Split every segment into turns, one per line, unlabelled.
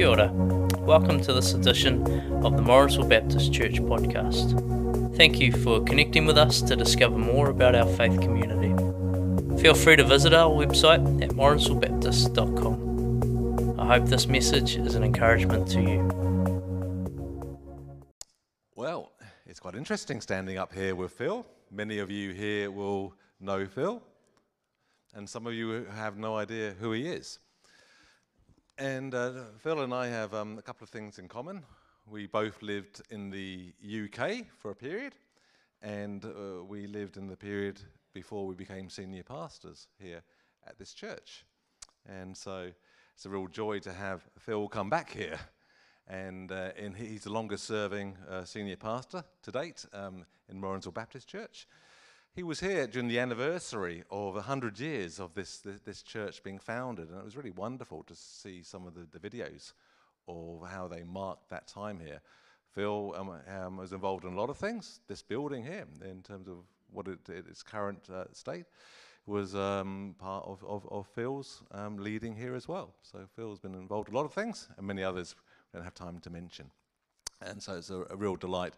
Kia ora. Welcome to this edition of the Morrinsville Baptist Church podcast. Thank you for connecting with us to discover more about our faith community. Feel free to visit our website at morrinsvillebaptist.com. I hope this message is an encouragement to you.
Well, it's quite interesting standing up here with Phil. Many of you here will know Phil, and some of you have no idea who he is. And uh, Phil and I have um, a couple of things in common. We both lived in the UK for a period, and uh, we lived in the period before we became senior pastors here at this church. And so it's a real joy to have Phil come back here. And, uh, and he's the longest serving uh, senior pastor to date um, in Morrinsville Baptist Church. He was here during the anniversary of 100 years of this, this, this, church being founded, and it was really wonderful to see some of the, the videos of how they marked that time here. Phil um, um, was involved in a lot of things. This building here, in terms of what it, its current uh, state, was um, part of, of, of Phil's um, leading here as well. So Phil's been involved in a lot of things, and many others we don't have time to mention. And so it's a, a real delight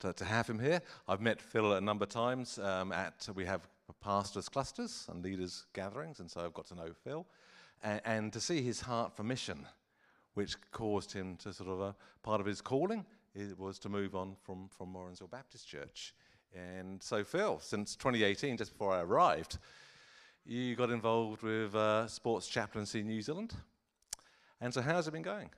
to, to have him here. I've met Phil a number of times um, at, we have pastors' clusters and leaders' gatherings, and so I've got to know Phil. And, and to see his heart for mission, which caused him to sort of, a part of his calling, it was to move on from, from Morrinsville Baptist Church. And so, Phil, since 2018, just before I arrived, you got involved with uh, Sports Chaplaincy in New Zealand. And so, how's it been going?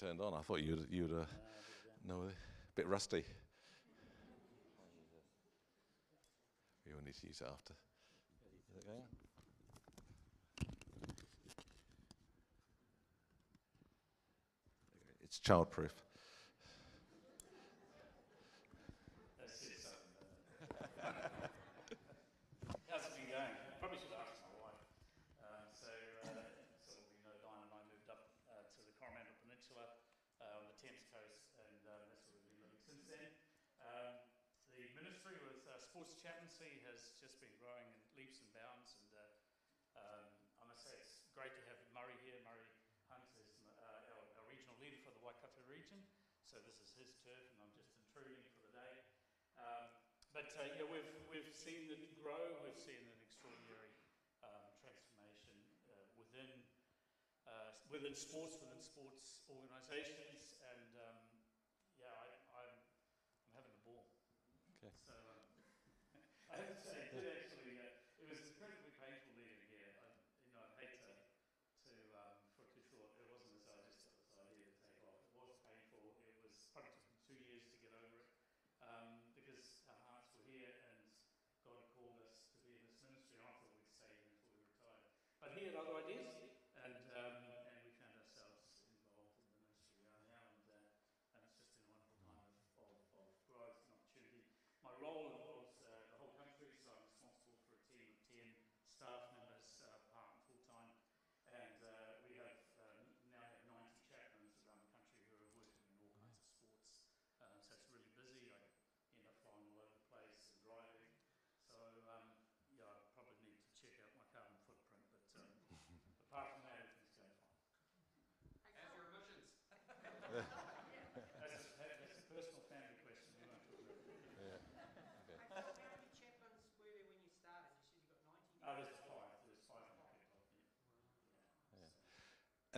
Turned on. I thought you'd, you'd uh, know, a bit rusty. We will need to use it after. Is it going? It's childproof.
Sports chaplaincy has just been growing in leaps and bounds, and uh, um, I must say it's great to have Murray here. Murray Hunt is uh, our, our, regional leader for the Waikato region, so this is his turf, and I'm just intruding for the day. Um, but uh, yeah, we've we've seen it grow. We've seen an extraordinary um, transformation uh, within uh, within sports, within sports organisations, and um, yeah, I, am having a ball. Okay. So, I have to say, it did actually, uh, it was incredibly painful leaving here. I, you know, I'd hate to, to um, for it too short. It wasn't as I just got this idea to take off. It was painful. It was probably took me two years to get over it um, because our hearts were here and God called us to be in this ministry. I thought we'd stay here until we retired. But he had other ideas, and um, and we found ourselves involved in the ministry we are now, and, uh, and it's just been a wonderful time of, of, of growth and opportunity. My role staff members, uh, part and full time, and uh, we have uh, now have 90 chaplains around the country who are working in all kinds of sports. Uh, so it's really busy. I end up flying all over the place and driving. So um, yeah, I probably need to check out my carbon footprint, but um, apart from that, everything's going fine.
How's your emissions?
that's, a, that's a personal family question. We won't talk about it.
Yeah. Okay. How many chaplains were there when you started?
Oh, there's five. There's five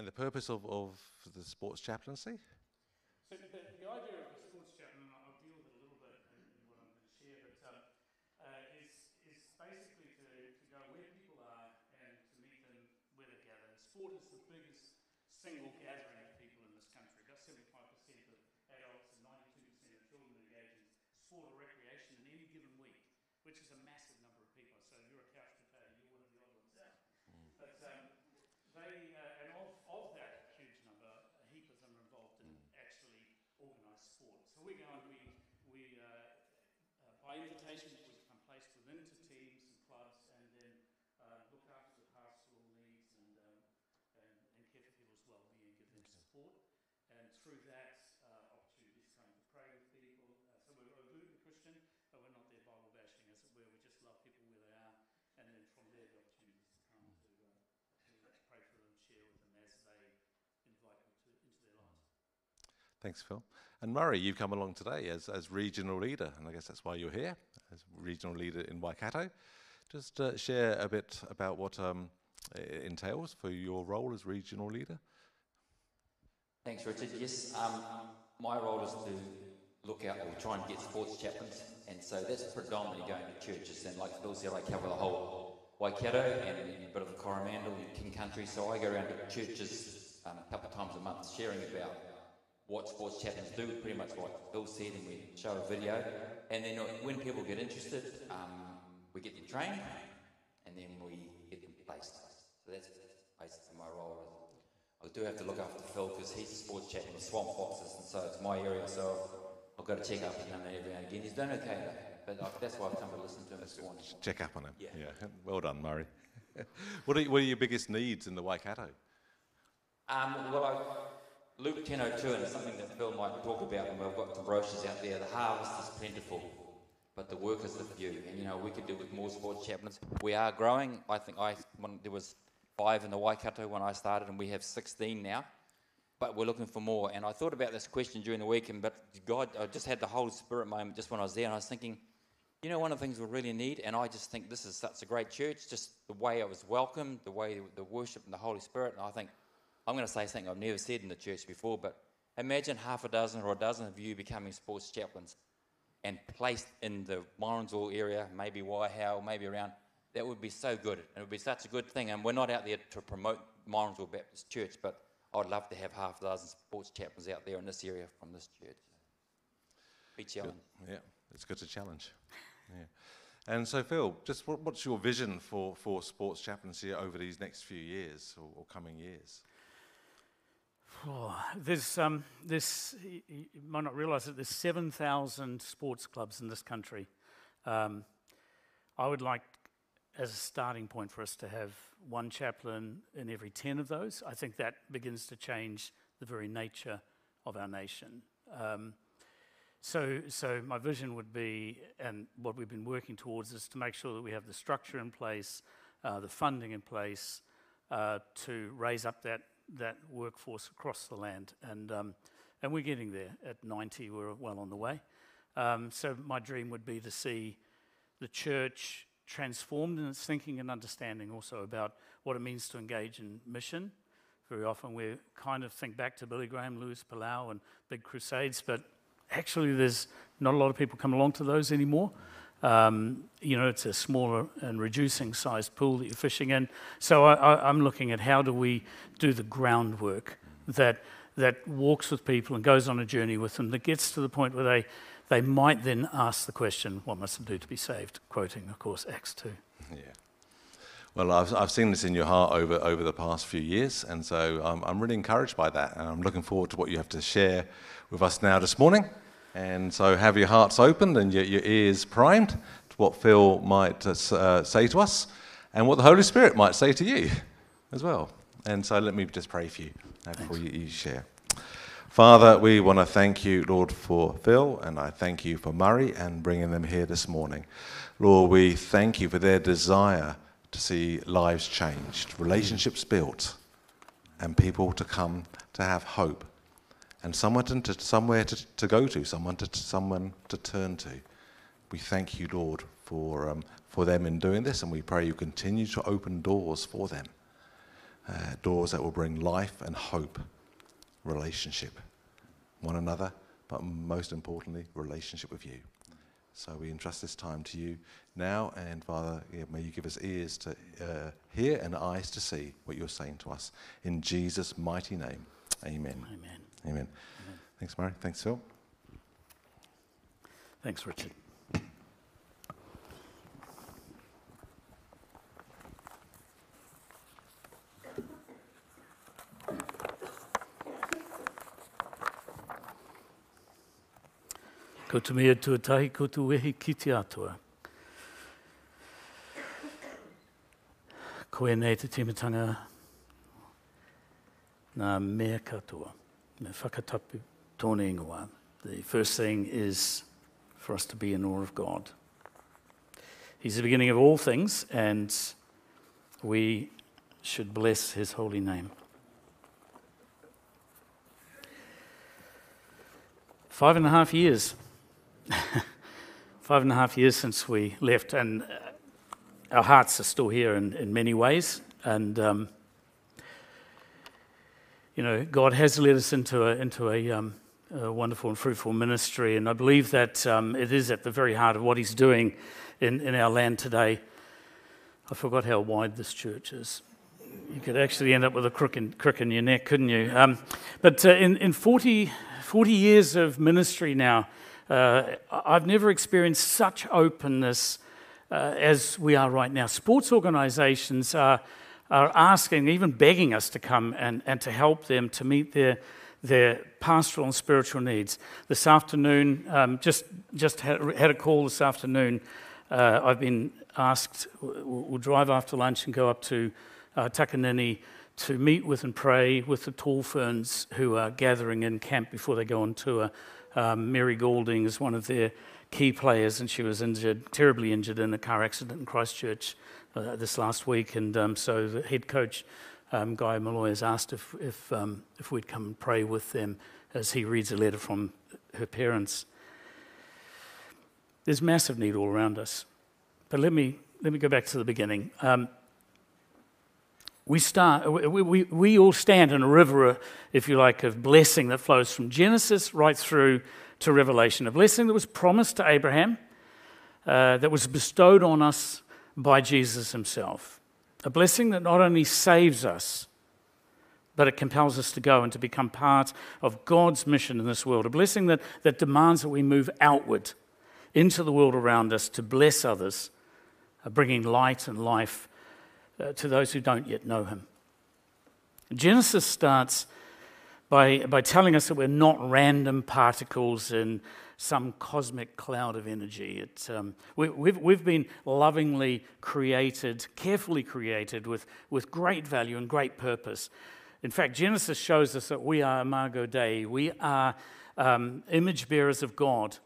And the purpose of, of the sports chaplaincy?
So the, the idea of the sports chaplain, I'll deal with it a little bit in, in what I'm going to share, but um, uh, is, is basically to, to go where people are and to meet them where they gather. And sport is the biggest single support. And through that, uh, opportunities come for praying with people. Uh, so we're a Lutheran Christian, but we're not there Bible bashing, as it were. We just love people where they are. And then from there, the opportunities come to, uh, to pray for them, share with them as they invite them to, into their lives.
Thanks, Phil. And Murray, you've come along today as, as regional leader, and I guess that's why you're here, as regional leader in Waikato. Just uh, share a bit about what um, it entails for your role as regional leader.
Thanks, Richard. Yes, um, my role is to look out or try and get sports chaplains, and so that's predominantly going to churches. And like Phil said, I cover the whole Waikato and a bit of the Coromandel and King Country. So I go around to churches um, a couple of times a month sharing about what sports chaplains do, pretty much what Phil said, and we show a video. And then uh, when people get interested, um, we get them trained, and then we get them placed. So that's basically my role. I do have to look after Phil because he's a sports chaplain with Swamp Foxes, and so it's my area. So I've got to check up on him every now and again. He's done okay though, but uh, that's why I've come to listen to him this morning.
Check up on him.
Yeah.
Well done, Murray. what, are, what are your biggest needs in the Waikato?
Um, well, I, Luke 10.02, and it's something that Phil might talk about, and we've got some brochures out there. The harvest is plentiful, but the workers are few. And, you know, we could do with more sports chaplains. We are growing. I think I when there was five in the Waikato when I started, and we have 16 now. But we're looking for more. And I thought about this question during the week, and but God, I just had the Holy Spirit moment just when I was there, and I was thinking, you know, one of the things we really need, and I just think this is such a great church, just the way it was welcomed, the way the worship and the Holy Spirit. And I think I'm going to say something I've never said in the church before, but imagine half a dozen or a dozen of you becoming sports chaplains and placed in the Morrinsville area, maybe Waihou, maybe around. That would be so good. It would be such a good thing. And we're not out there to promote Morrinsville Baptist Church, but I'd love to have half a dozen sports chaplains out there in this area from this church. Be challenged.
Yeah, it's good to challenge. Yeah. And so, Phil, just what, what's your vision for, for sports chaplaincy over these next few years or, or coming years?
Oh, there's, um, there's, you you might not realise that there's 7,000 sports clubs in this country. Um, I would like, as a starting point, for us to have one chaplain in every 10 of those. I think that begins to change the very nature of our nation. Um, so, so my vision would be, and what we've been working towards, is to make sure that we have the structure in place, uh, the funding in place, uh, to raise up that that workforce across the land, and um, and we're getting there. At 90, we're well on the way. Um, so my dream would be to see the church transformed in its thinking and understanding also about what it means to engage in mission. Very often we kind of think back to Billy Graham, Luis Palau, and big crusades, but actually there's not a lot of people come along to those anymore. Um, you know, it's a smaller and reducing sized pool that you're fishing in. So I, I'm looking at how do we do the groundwork that that walks with people and goes on a journey with them that gets to the point where they they might then ask the question, "What must I do to be saved?" Quoting, of course, Acts two.
Yeah. Well, I've, I've seen this in your heart over, over the past few years, and so I'm, I'm really encouraged by that, and I'm looking forward to what you have to share with us now this morning. And so have your hearts opened and your, your ears primed to what Phil might uh, uh, say to us and what the Holy Spirit might say to you as well. And so let me just pray for you before you, you share. Father, we want to thank you, Lord, for Phil, and I thank you for Murray and bringing them here this morning. Lord, we thank you for their desire to see lives changed, relationships built, and people to come to have hope and someone to, somewhere to, to go to, someone to, to someone to turn to. We thank you, Lord, for, um, for them in doing this, and we pray you continue to open doors for them, uh, doors that will bring life and hope, relationship, one another, but most importantly, relationship with you. So we entrust this time to you now, and Father, yeah, may you give us ears to uh, hear and eyes to see what you're saying to us. In Jesus' mighty name, amen.
Amen.
Amen. Thanks, Murray. Thanks, Phil.
Thanks, Richard. Ko te mea tuatahi, ko tu wehi ki te atua. Ko e nei te timatanga nā mea katoa, me whakatapu tōne ingoa. The first thing is for us to be in awe of God. He's the beginning of all things, and we should bless his holy name. five and a half years. five and a half years since we left, and uh, our hearts are still here in, in many ways. And, um, you know, God has led us into a, into a, um, a wonderful and fruitful ministry, and I believe that um, it is at the very heart of what He's doing in, in our land today. I forgot how wide this church is. You could actually end up with a crook in, crook in your neck, couldn't you? Um, but uh, in, in 40, 40 years of ministry now, uh, I've never experienced such openness uh, as we are right now. Sports organisations are, are asking, even begging us to come and, and to help them to meet their, their pastoral and spiritual needs. This afternoon, um, just, just had, a call this afternoon. Uh, I've been asked, we'll, we'll, drive after lunch and go up to uh, Takanini to meet with and pray with the tall ferns who are gathering in camp before they go on tour. Um, Mary Goulding is one of their key players, and she was injured, terribly injured in a car accident in Christchurch uh, this last week. And um, so the head coach, um, Guy Molloy, has asked if, if, um, if we'd come and pray with them as he reads a letter from her parents. There's massive need all around us. But let me, let me go back to the beginning. We, start, we, we, we all stand in a river, if you like, of blessing that flows from Genesis right through to Revelation. A blessing that was promised to Abraham, uh, that was bestowed on us by Jesus himself. A blessing that not only saves us, but it compels us to go and to become part of God's mission in this world. A blessing that, that demands that we move outward into the world around us to bless others, uh, bringing light and life uh, to those who don't yet know him. Genesis starts by, by telling us that we're not random particles in some cosmic cloud of energy. It, um, we, have we've, we've been lovingly created, carefully created, with, with great value and great purpose. In fact, Genesis shows us that we are Imago Dei. We are um, image bearers of God.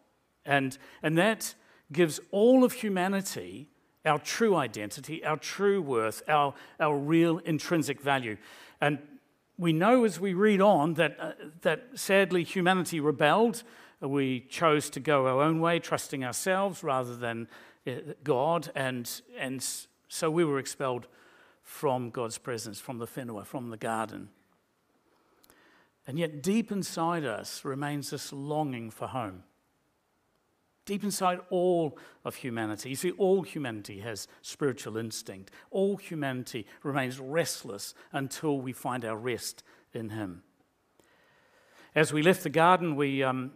And, and that gives all of humanity our true identity, our true worth, our, our real intrinsic value. And we know as we read on that, uh, that sadly humanity rebelled. We chose to go our own way, trusting ourselves rather than uh, God. And, and so we were expelled from God's presence, from the whenua, from the garden. And yet, deep inside us remains this longing for home deep inside all of humanity. You see, all humanity has spiritual instinct. All humanity remains restless until we find our rest in Him. As we left the garden, we, um,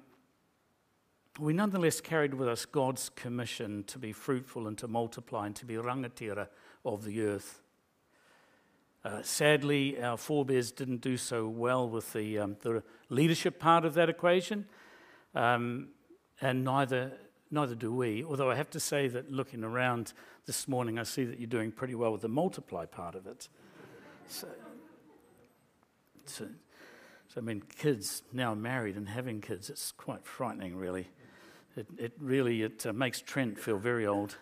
we nonetheless carried with us God's commission to be fruitful and to multiply and to be rangatira of the earth. Uh, sadly, our forebears didn't do so well with the, um, the leadership part of that equation. Um, and neither, neither do we. Although I have to say that looking around this morning, I see that you're doing pretty well with the multiply part of it. So, so, so I mean, kids now married and having kids, it's quite frightening, really. It, it really it uh, makes Trent feel very old.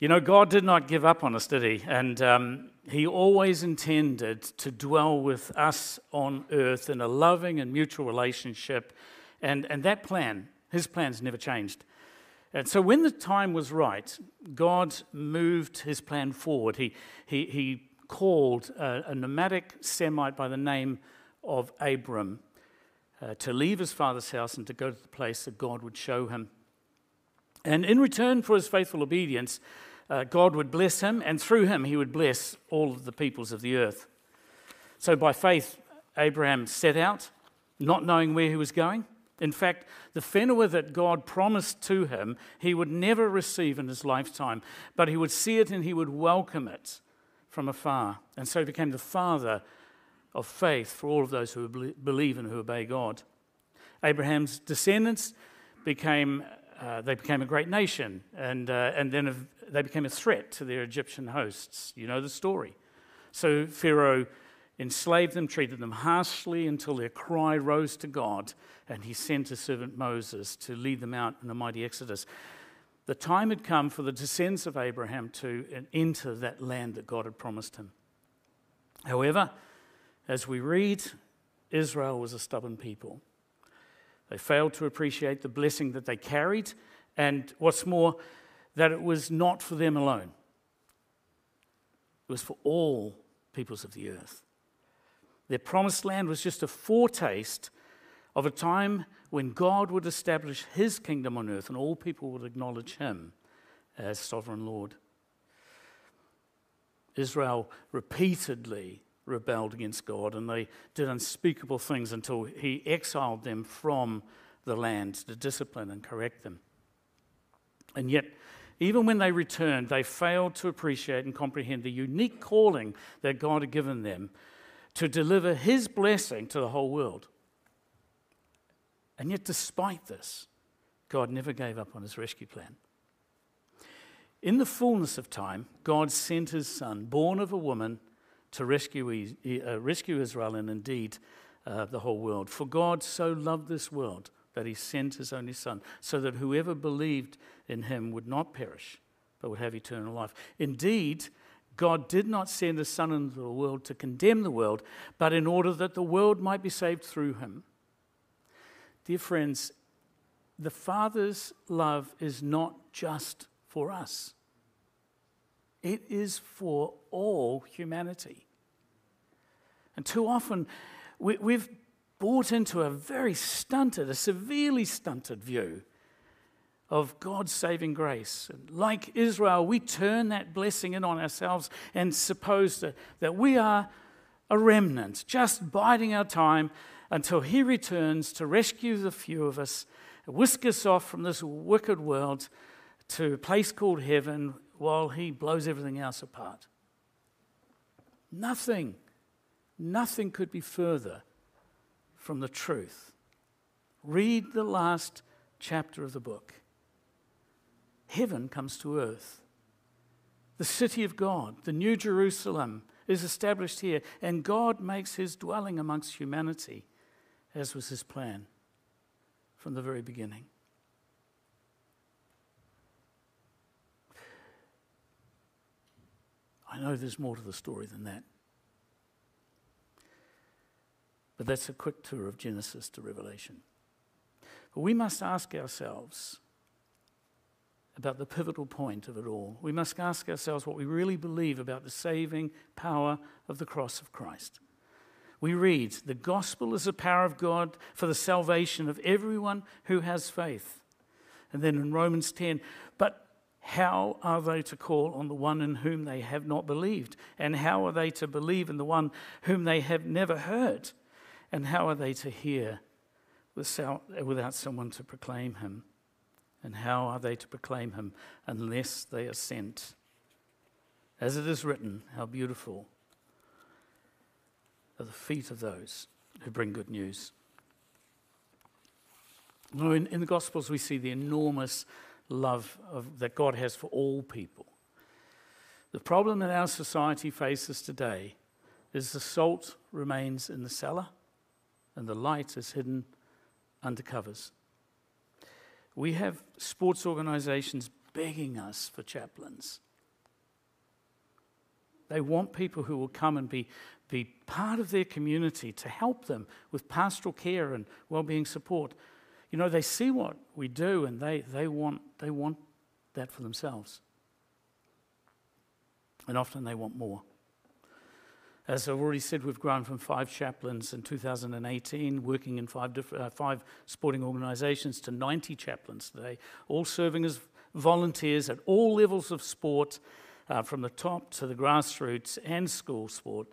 You know, God did not give up on us, did He? And um, He always intended to dwell with us on earth in a loving and mutual relationship. And, and that plan, His plans never changed. And so when the time was right, God moved His plan forward. He, he, he called a, a nomadic Semite by the name of Abram uh, to leave his father's house and to go to the place that God would show him. And in return for his faithful obedience, uh, God would bless him, and through him, he would bless all of the peoples of the earth. So by faith, Abraham set out, not knowing where he was going. In fact, the whenua that God promised to him, he would never receive in his lifetime, but he would see it and he would welcome it from afar. And so he became the father of faith for all of those who believe and who obey God. Abraham's descendants became, uh, they became a great nation, and, uh, and then they became a threat to their Egyptian hosts. You know the story. So Pharaoh enslaved them, treated them harshly until their cry rose to God, and he sent his servant Moses to lead them out in a mighty exodus. The time had come for the descendants of Abraham to enter that land that God had promised him. However, As we read, Israel was a stubborn people. They failed to appreciate the blessing that they carried, and what's more, that it was not for them alone. It was for all peoples of the earth. Their promised land was just a foretaste of a time when God would establish his kingdom on earth and all people would acknowledge him as sovereign Lord. Israel repeatedly rebelled against God and they did unspeakable things until he exiled them from the land to discipline and correct them. And yet, even when they returned, they failed to appreciate and comprehend the unique calling that God had given them to deliver his blessing to the whole world. And yet, despite this, God never gave up on his rescue plan. In the fullness of time, God sent his son, born of a woman, to rescue, uh, rescue Israel and indeed uh, the whole world. For God so loved this world that he sent his only son, so that whoever believed in him would not perish, but would have eternal life. Indeed, God did not send his son into the world to condemn the world, but in order that the world might be saved through him. Dear friends, the Father's love is not just for us, it is for all humanity. And too often, we, have bought into a very stunted, a severely stunted view of God's saving grace. And like Israel, we turn that blessing in on ourselves and suppose that, that we are a remnant, just biding our time until He returns to rescue the few of us, whisk us off from this wicked world to a place called heaven while He blows everything else apart. Nothing, nothing could be further from the truth. Read the last chapter of the book. Heaven comes to earth. The city of God, the New Jerusalem, is established here, and God makes his dwelling amongst humanity, as was his plan from the very beginning. I know there's more to the story than that. But that's a quick tour of Genesis to Revelation. But we must ask ourselves about the pivotal point of it all. We must ask ourselves what we really believe about the saving power of the cross of Christ. We read, The gospel is the power of God for the salvation of everyone who has faith. And then in Romans 10, but how are they to call on the one in whom they have not believed? And how are they to believe in the one whom they have never heard? And how are they to hear without someone to proclaim him? And how are they to proclaim him unless they are sent? As it is written, how beautiful are the feet of those who bring good news. in, in the Gospels, we see the enormous love of, that God has for all people. The problem that our society faces today is the salt remains in the cellar and the light is hidden under covers. We have sports organizations begging us for chaplains. They want people who will come and be, be part of their community to help them with pastoral care and well-being support. You know, they see what we do and they, they, want, they want that for themselves. And often they want more. As I've already said, we've grown from five chaplains in 2018, working in five, uh, five sporting organisations, to 90 chaplains today, all serving as volunteers at all levels of sport, uh, from the top to the grassroots and school sport.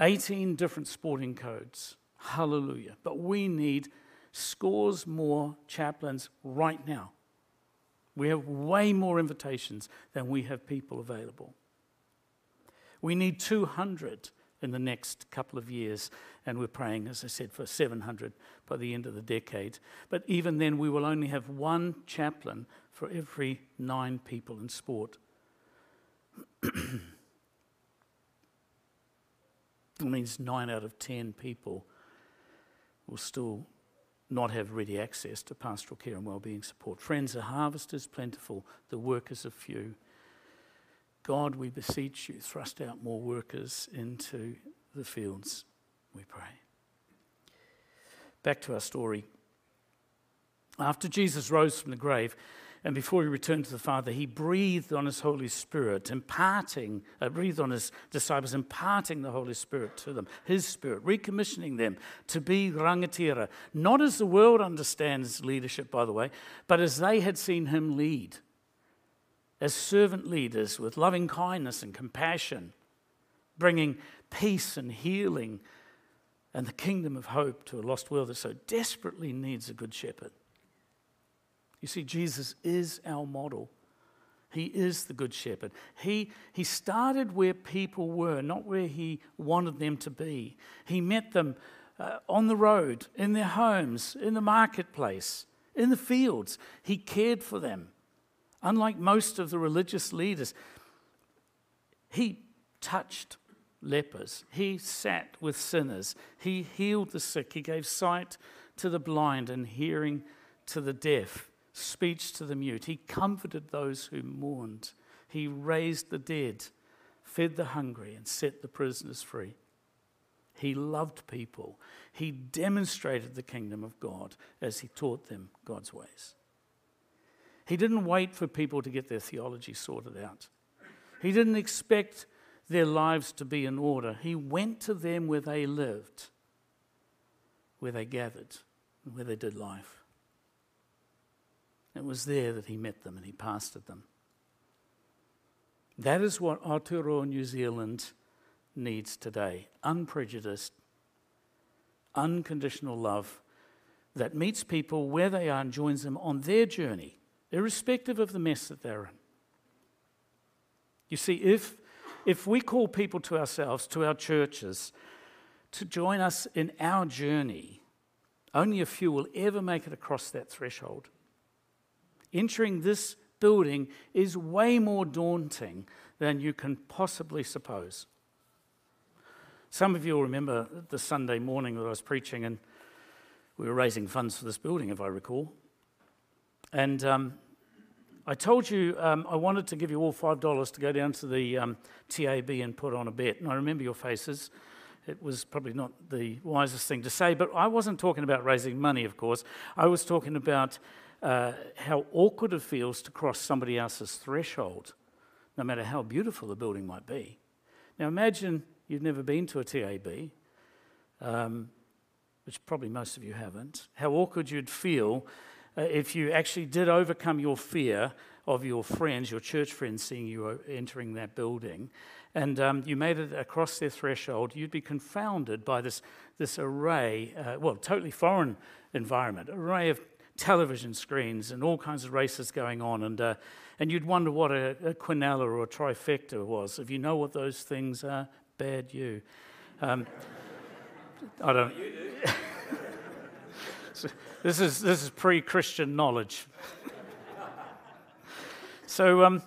18 different sporting codes. Hallelujah. But we need scores more chaplains right now. We have way more invitations than we have people available. We need 200 in the next couple of years. And we're praying, as I said, for 700 by the end of the decade. But even then, we will only have one chaplain for every nine people in sport. it means nine out of ten people will still not have ready access to pastoral care and well-being support. Friends, the harvest is plentiful, the workers are few. God, we beseech you, thrust out more workers into the fields. we pray. Back to our story. After Jesus rose from the grave, and before he returned to the Father, he breathed on his Holy Spirit, imparting, uh, breathed on his disciples, imparting the Holy Spirit to them, his Spirit, recommissioning them to be rangatira, not as the world understands leadership, by the way, but as they had seen him lead, as servant leaders with loving kindness and compassion, bringing peace and healing and the kingdom of hope to a lost world that so desperately needs a good shepherd. You see, Jesus is our model. He is the good shepherd. He, he started where people were, not where he wanted them to be. He met them uh, on the road, in their homes, in the marketplace, in the fields. He cared for them. Unlike most of the religious leaders, he touched lepers, he sat with sinners, he healed the sick, he gave sight to the blind and hearing to the deaf speech to the mute. He comforted those who mourned. He raised the dead, fed the hungry, and set the prisoners free. He loved people. He demonstrated the kingdom of God as he taught them God's ways. He didn't wait for people to get their theology sorted out. He didn't expect their lives to be in order. He went to them where they lived, where they gathered, and where they did life. It was there that he met them and he pastored them. That is what Aotearoa New Zealand needs today unprejudiced, unconditional love that meets people where they are and joins them on their journey, irrespective of the mess that they're in. You see, if, if we call people to ourselves, to our churches, to join us in our journey, only a few will ever make it across that threshold entering this building is way more daunting than you can possibly suppose. Some of you will remember the Sunday morning that I was preaching, and we were raising funds for this building, if I recall. And um, I told you um, I wanted to give you all $5 to go down to the um, TAB and put on a bet. And I remember your faces. It was probably not the wisest thing to say, but I wasn't talking about raising money, of course. I was talking about uh, how awkward it feels to cross somebody else's threshold, no matter how beautiful the building might be. Now, imagine you've never been to a TAB, um, which probably most of you haven't, how awkward you'd feel uh, if you actually did overcome your fear of your friends, your church friends, seeing you entering that building, and um, you made it across their threshold, you'd be confounded by this, this array, uh, well, totally foreign environment, array of television screens and all kinds of races going on. And, uh, and you'd wonder what a, a, quinella or a trifecta was. If you know what those things are, bad you. Um, I don't. so this is this is pre-Christian knowledge. so um,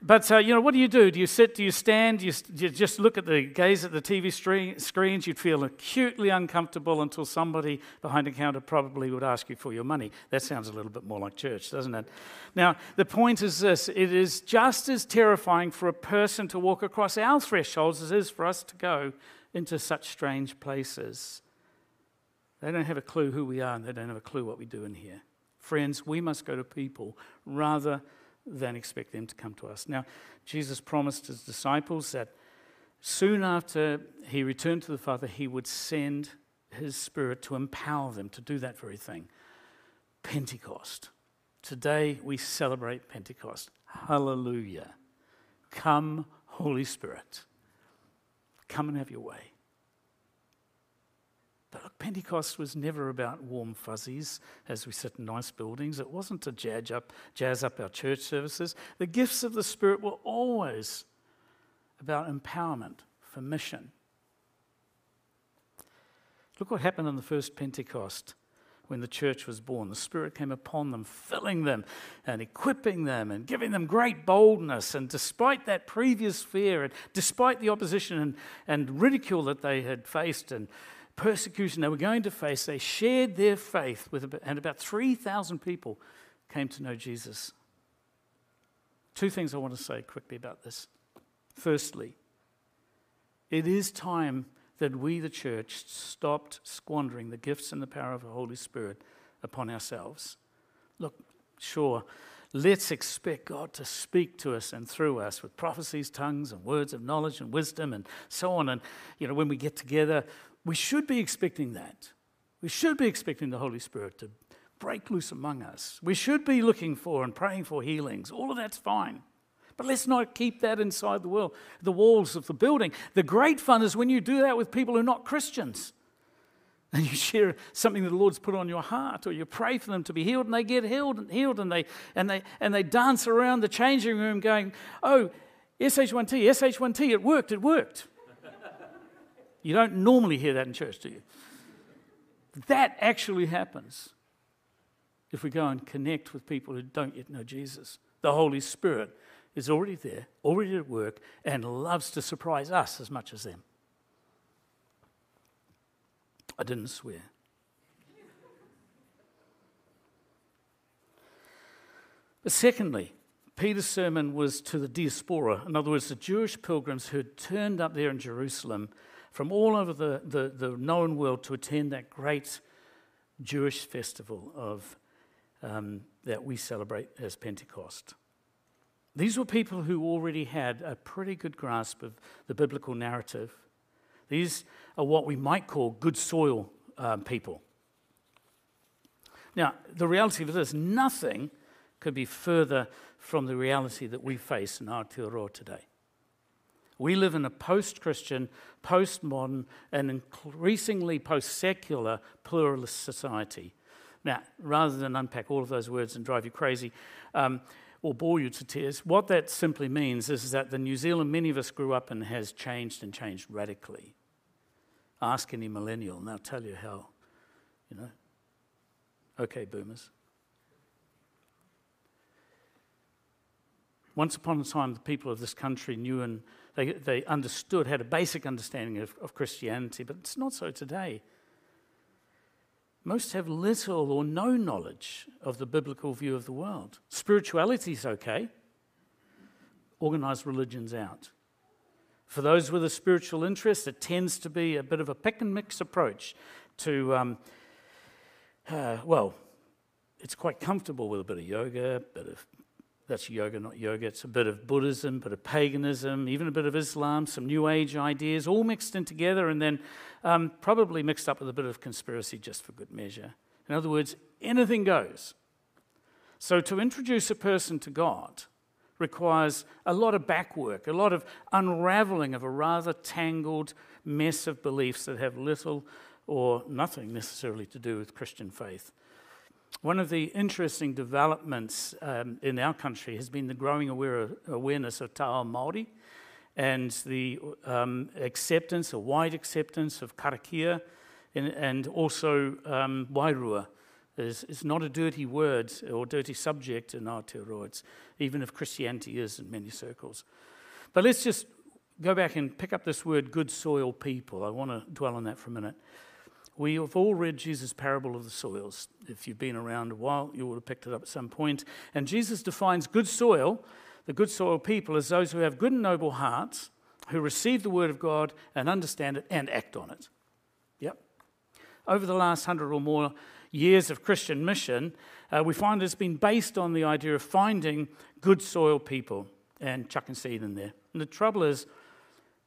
but uh, you know, what do you do? Do you sit? Do you stand? Do you, do you just look at the gaze at the TV screen, screens? You'd feel acutely uncomfortable until somebody behind the counter probably would ask you for your money. That sounds a little bit more like church, doesn't it? Now, the point is this: it is just as terrifying for a person to walk across our thresholds as it is for us to go into such strange places. They don't have a clue who we are, and they don't have a clue what we do in here. Friends, we must go to people rather than expect them to come to us. Now, Jesus promised his disciples that soon after he returned to the Father, he would send his Spirit to empower them to do that very thing. Pentecost. Today we celebrate Pentecost. Hallelujah. Come, Holy Spirit. Come and have your way. But look, Pentecost was never about warm fuzzies as we sit in nice buildings. It wasn't to jazz up, jazz up our church services. The gifts of the Spirit were always about empowerment for mission. Look what happened on the first Pentecost when the church was born. The Spirit came upon them, filling them and equipping them and giving them great boldness. And despite that previous fear, and despite the opposition and, and ridicule that they had faced, and persecution they were going to face, they shared their faith with, and about 3,000 people came to know Jesus. Two things I want to say quickly about this. Firstly, it is time that we, the church, stopped squandering the gifts and the power of the Holy Spirit upon ourselves. Look, sure, let's expect God to speak to us and through us with prophecies, tongues, and words of knowledge and wisdom and so on. And, you know, when we get together, we should be expecting that. We should be expecting the Holy Spirit to break loose among us. We should be looking for and praying for healings. All of that's fine. But let's not keep that inside the world, the walls of the building. The great fun is when you do that with people who are not Christians. And you share something that the Lord's put on your heart, or you pray for them to be healed, and they get healed and healed, and they and they and they dance around the changing room going, Oh, SH1T, SH1T, it worked, it worked. You don't normally hear that in church, do you? That actually happens if we go and connect with people who don't yet know Jesus. The Holy Spirit is already there, already at work, and loves to surprise us as much as them. I didn't swear. But secondly, Peter's sermon was to the diaspora, in other words, the Jewish pilgrims who had turned up there in Jerusalem from all over the, the, the known world to attend that great Jewish festival of, um, that we celebrate as Pentecost. These were people who already had a pretty good grasp of the biblical narrative. These are what we might call good soil um, people. Now, the reality of this, nothing could be further from the reality that we face in Aotearoa today. We live in a post Christian, post modern, and increasingly post secular pluralist society. Now, rather than unpack all of those words and drive you crazy, um, or bore you to tears. What that simply means is that the New Zealand many of us grew up in has changed and changed radically. Ask any millennial, and they'll tell you how, you know. Okay, boomers. Once upon a time, the people of this country knew and they, they understood, had a basic understanding of, of Christianity, but it's not so today. Most have little or no knowledge of the biblical view of the world. Spirituality is okay, organized religion's out. For those with a spiritual interest, it tends to be a bit of a pick and mix approach to, um, uh, well, it's quite comfortable with a bit of yoga, a bit of that's yoga, not yoga. It's a bit of Buddhism, a bit of paganism, even a bit of Islam, some New Age ideas, all mixed in together, and then um, probably mixed up with a bit of conspiracy just for good measure. In other words, anything goes. So to introduce a person to God requires a lot of backwork, a lot of unraveling of a rather tangled mess of beliefs that have little or nothing necessarily to do with Christian faith. One of the interesting developments um, in our country has been the growing aware, awareness of Ao Māori and the um, acceptance, a wide acceptance of karakia and, and also um, wairua. Is, is not a dirty word or dirty subject in Aotearoa, it's, even if Christianity is in many circles. But let's just go back and pick up this word good soil people. I want to dwell on that for a minute. We have all read Jesus' parable of the soils. If you've been around a while, you would have picked it up at some point. And Jesus defines good soil, the good soil people, as those who have good and noble hearts, who receive the word of God and understand it and act on it. Yep. Over the last hundred or more years of Christian mission, uh, we find it's been based on the idea of finding good soil people and chucking seed in there. And the trouble is,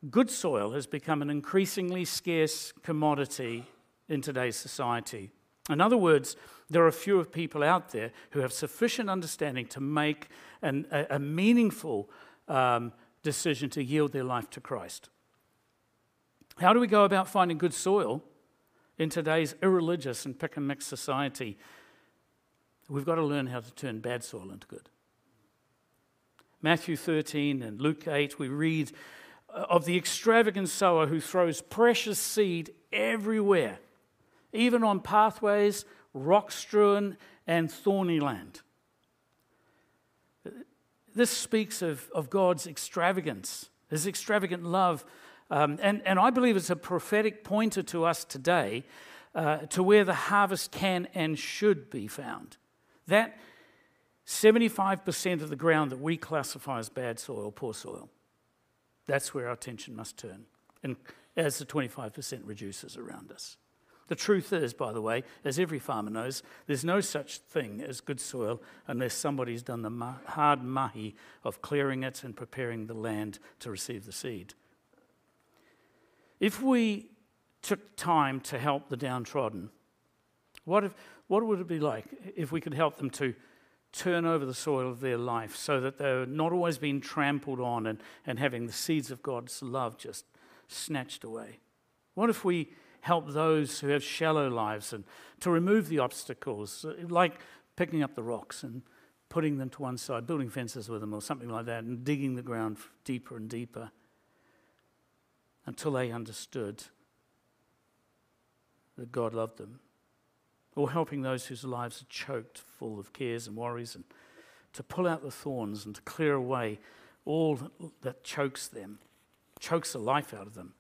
good soil has become an increasingly scarce commodity in today's society. In other words, there are fewer people out there who have sufficient understanding to make an, a, a, meaningful um, decision to yield their life to Christ. How do we go about finding good soil in today's irreligious and pick and mix society? We've got to learn how to turn bad soil into good. Matthew 13 and Luke 8, we read of the extravagant sower who throws precious seed everywhere even on pathways, rock strewn, and thorny land. This speaks of, of God's extravagance, his extravagant love. Um, and, and I believe it's a prophetic pointer to us today uh, to where the harvest can and should be found. That 75% of the ground that we classify as bad soil, poor soil, that's where our attention must turn. And as the 25% reduces around us. The truth is, by the way, as every farmer knows, there's no such thing as good soil unless somebody's done the hard mahi of clearing it and preparing the land to receive the seed. If we took time to help the downtrodden, what, if, what would it be like if we could help them to turn over the soil of their life so that they're not always being trampled on and, and having the seeds of God's love just snatched away? What if we help those who have shallow lives and to remove the obstacles, like picking up the rocks and putting them to one side, building fences with them or something like that, and digging the ground deeper and deeper until they understood that God loved them. Or helping those whose lives are choked full of cares and worries and to pull out the thorns and to clear away all that chokes them, chokes the life out of them.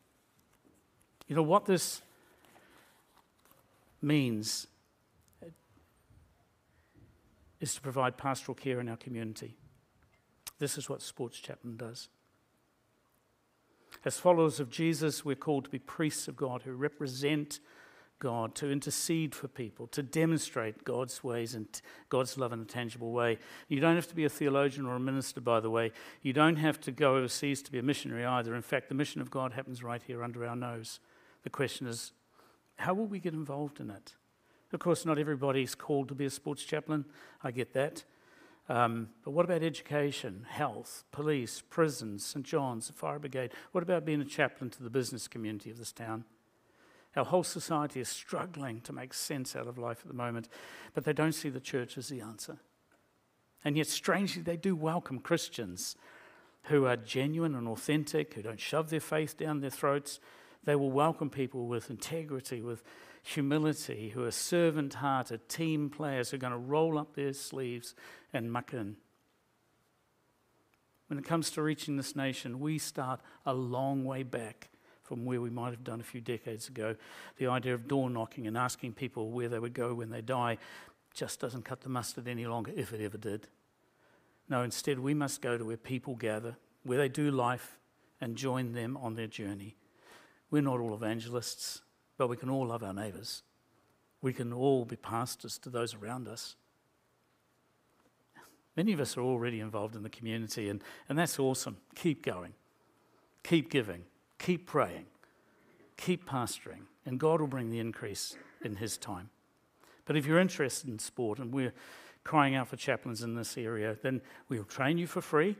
You know what this means is to provide pastoral care in our community. This is what Sports Chaplain does. As followers of Jesus, we're called to be priests of God who represent God, to intercede for people, to demonstrate God's ways and God's love in a tangible way. You don't have to be a theologian or a minister, by the way. You don't have to go overseas to be a missionary either. In fact, the mission of God happens right here under our nose. The question is, how will we get involved in it? Of course, not everybody is called to be a sports chaplain. I get that. Um, but what about education, health, police, prisons, St. John's, the fire brigade? What about being a chaplain to the business community of this town? Our whole society is struggling to make sense out of life at the moment, but they don't see the church as the answer. And yet, strangely, they do welcome Christians who are genuine and authentic, who don't shove their faith down their throats, they will welcome people with integrity, with humility, who are servant hearted, team players who are going to roll up their sleeves and muck in. When it comes to reaching this nation, we start a long way back from where we might have done a few decades ago. The idea of door knocking and asking people where they would go when they die just doesn't cut the mustard any longer, if it ever did. No, instead, we must go to where people gather, where they do life, and join them on their journey. We're not all evangelists, but we can all love our neighbours. We can all be pastors to those around us. Many of us are already involved in the community, and, and that's awesome. Keep going, keep giving, keep praying, keep pastoring, and God will bring the increase in His time. But if you're interested in sport, and we're crying out for chaplains in this area, then we'll train you for free.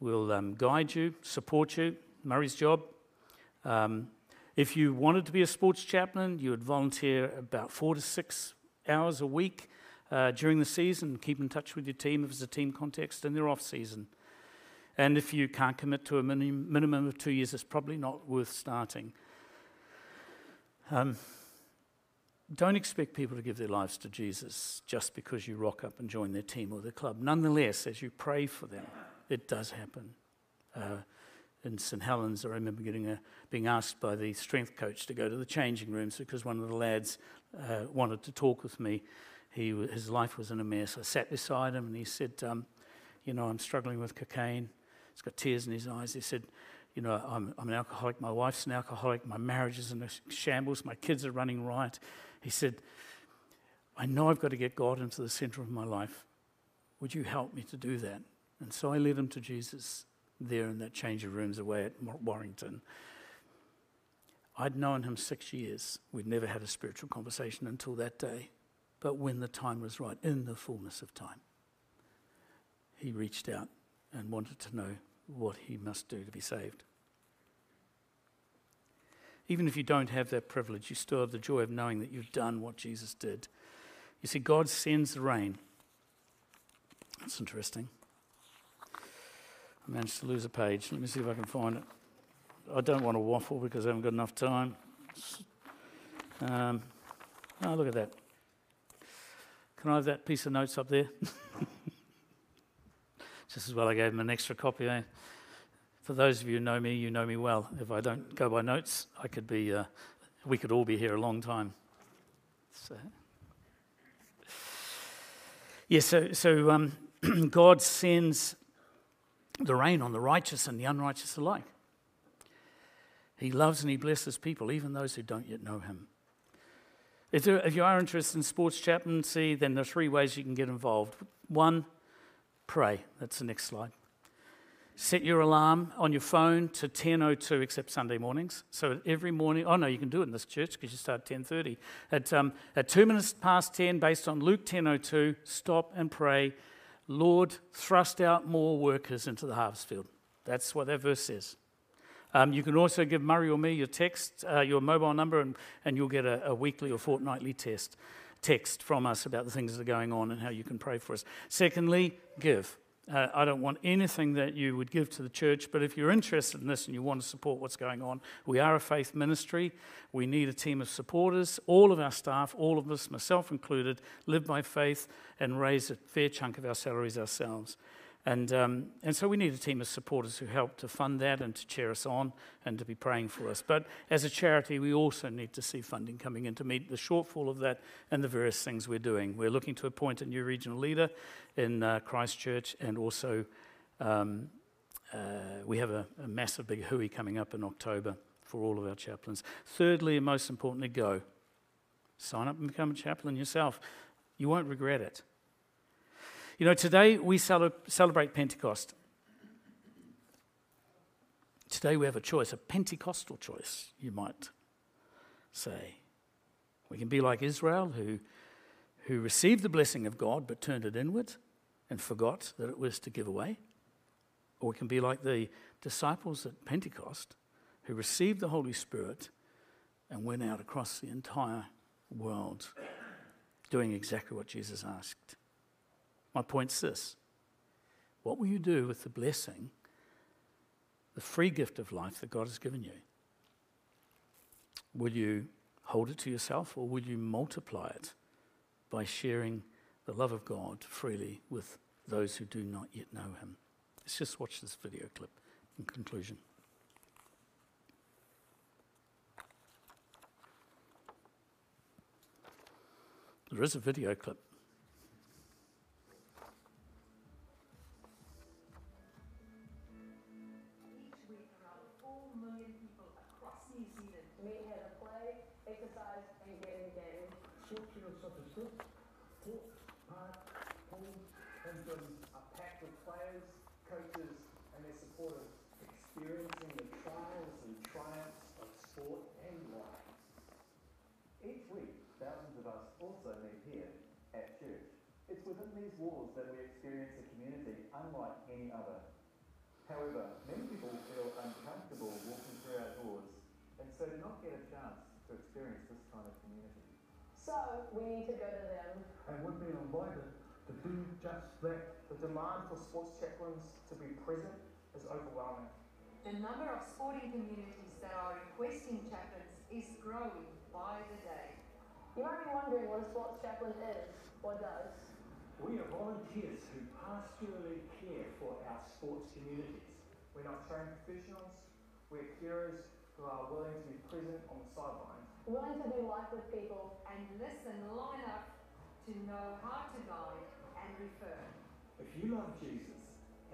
We'll um, guide you, support you. Murray's job um, if you wanted to be a sports chaplain, you would volunteer about four to six hours a week uh, during the season, keep in touch with your team if it's a team context, and their off season. And if you can't commit to a minim- minimum of two years, it's probably not worth starting. Um, don't expect people to give their lives to Jesus just because you rock up and join their team or their club. Nonetheless, as you pray for them, it does happen. Uh, in St Helens, I remember getting a, being asked by the strength coach to go to the changing rooms because one of the lads uh, wanted to talk with me. He, his life was in a mess. I sat beside him and he said, um, You know, I'm struggling with cocaine. He's got tears in his eyes. He said, You know, I'm, I'm an alcoholic. My wife's an alcoholic. My marriage is in a shambles. My kids are running riot. He said, I know I've got to get God into the center of my life. Would you help me to do that? And so I led him to Jesus there in that change of rooms away at Warrington. I'd known him six years. We'd never had a spiritual conversation until that day. But when the time was right, in the fullness of time, he reached out and wanted to know what he must do to be saved. Even if you don't have that privilege, you still have the joy of knowing that you've done what Jesus did. You see, God sends the rain. That's interesting. I managed to lose a page. Let me see if I can find it. I don't want to waffle because I haven't got enough time. Um, oh, look at that. Can I have that piece of notes up there? Just as well I gave him an extra copy. Eh? For those of you who know me, you know me well. If I don't go by notes, I could be, uh, we could all be here a long time. So, yeah, so, so um, God sends the rain on the righteous and the unrighteous alike. He loves and he blesses people, even those who don't yet know him. If, there, if you are interested in sports chaplaincy, then there are three ways you can get involved. One, pray. That's the next slide. Set your alarm on your phone to 10.02, except Sunday mornings. So every morning, oh no, you can do it in this church because you start at 10.30. At, um, at two minutes past 10, based on Luke 10.02, stop and pray, Lord, thrust out more workers into the harvest field. That's what that verse says. Um, you can also give Murray or me your text, uh, your mobile number, and, and you'll get a, a, weekly or fortnightly test, text from us about the things that are going on and how you can pray for us. Secondly, give. Uh, I don't want anything that you would give to the church, but if you're interested in this and you want to support what's going on, we are a faith ministry. We need a team of supporters. All of our staff, all of us, myself included, live by faith and raise a fair chunk of our salaries ourselves. And, um, and so we need a team of supporters who help to fund that and to cheer us on and to be praying for us. But as a charity, we also need to see funding coming in to meet the shortfall of that and the various things we're doing. We're looking to appoint a new regional leader in uh, Christchurch and also um, uh, we have a, a massive big hui coming up in October for all of our chaplains. Thirdly, and most importantly, go. Sign up and become a chaplain yourself. You won't regret it. You know, today we celebrate Pentecost. Today we have a choice, a Pentecostal choice, you might say. We can be like Israel, who, who received the blessing of God but turned it inward and forgot that it was to give away. Or we can be like the disciples at Pentecost, who received the Holy Spirit and went out across the entire world doing exactly what Jesus asked. My point's this what will you do with the blessing, the free gift of life that God has given you? Will you hold it to yourself or will you multiply it by sharing the love of God freely with those who do not yet know Him? Let's just watch this video clip in conclusion. There is a video clip.
Walls that we experience a community unlike any other. However, many people feel uncomfortable walking through our doors and so do not get a chance to experience this kind of community.
So we need to go to them.
And we've been invited to do just that.
The demand for sports chaplains to be present is overwhelming.
The number of sporting communities that are requesting chaplains is growing by the day.
You might be wondering what a sports chaplain is or does.
We are volunteers who pastorally care for our sports communities.
We're not trained professionals, we're carers who are willing to be present on the sidelines.
Willing to do life with people
and listen long enough to know how to guide and refer.
If you love Jesus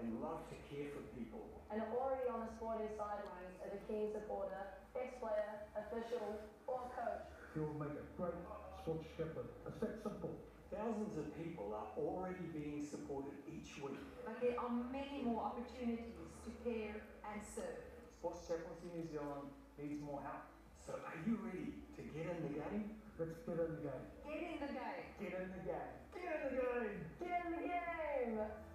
and love to care for people,
and are already on the sporting sidelines as a keen supporter, ex-player, official, or coach,
you'll make a great sports shepherd. It's that simple. Thousands of people are already being supported each week.
But there are many more opportunities to care and serve.
Sports Chaplaincy New Zealand needs more help.
So are you ready to get in the game? Let's get in the game. Get in the game. Get in the game.
Get in the game.
Get in the game.